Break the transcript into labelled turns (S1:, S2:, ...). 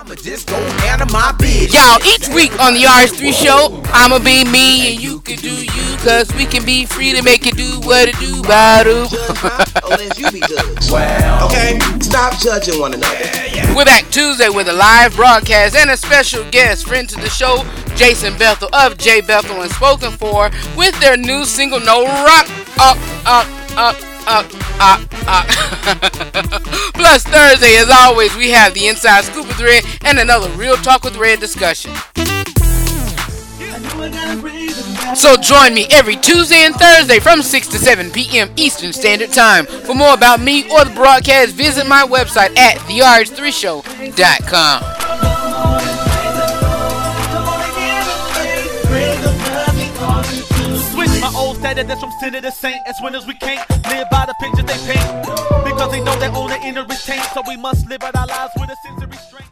S1: I'ma just go handle my business.
S2: Y'all, each week on the RH3 show, I'ma be me and you can do you, cause we can be free to make it do what it do, bado.
S1: Unless oh, you be judged. Well, okay, stop judging one another.
S2: We're back Tuesday with a live broadcast and a special guest, friend to the show, Jason Bethel of J Bethel and Spoken For, with their new single No Rock Up Up Up Up Up Up. Plus Thursday, as always, we have the Inside Scoop with Red and another Real Talk with Red discussion. So join me every Tuesday and Thursday from 6 to 7 p.m. Eastern Standard Time. For more about me or the broadcast, visit my website at therh3show.com.
S3: Switch my old status from sinner to saint. As winners we can't live by the pictures vulnerable to inner restraint, so we must live out our lives with a sense of restraint.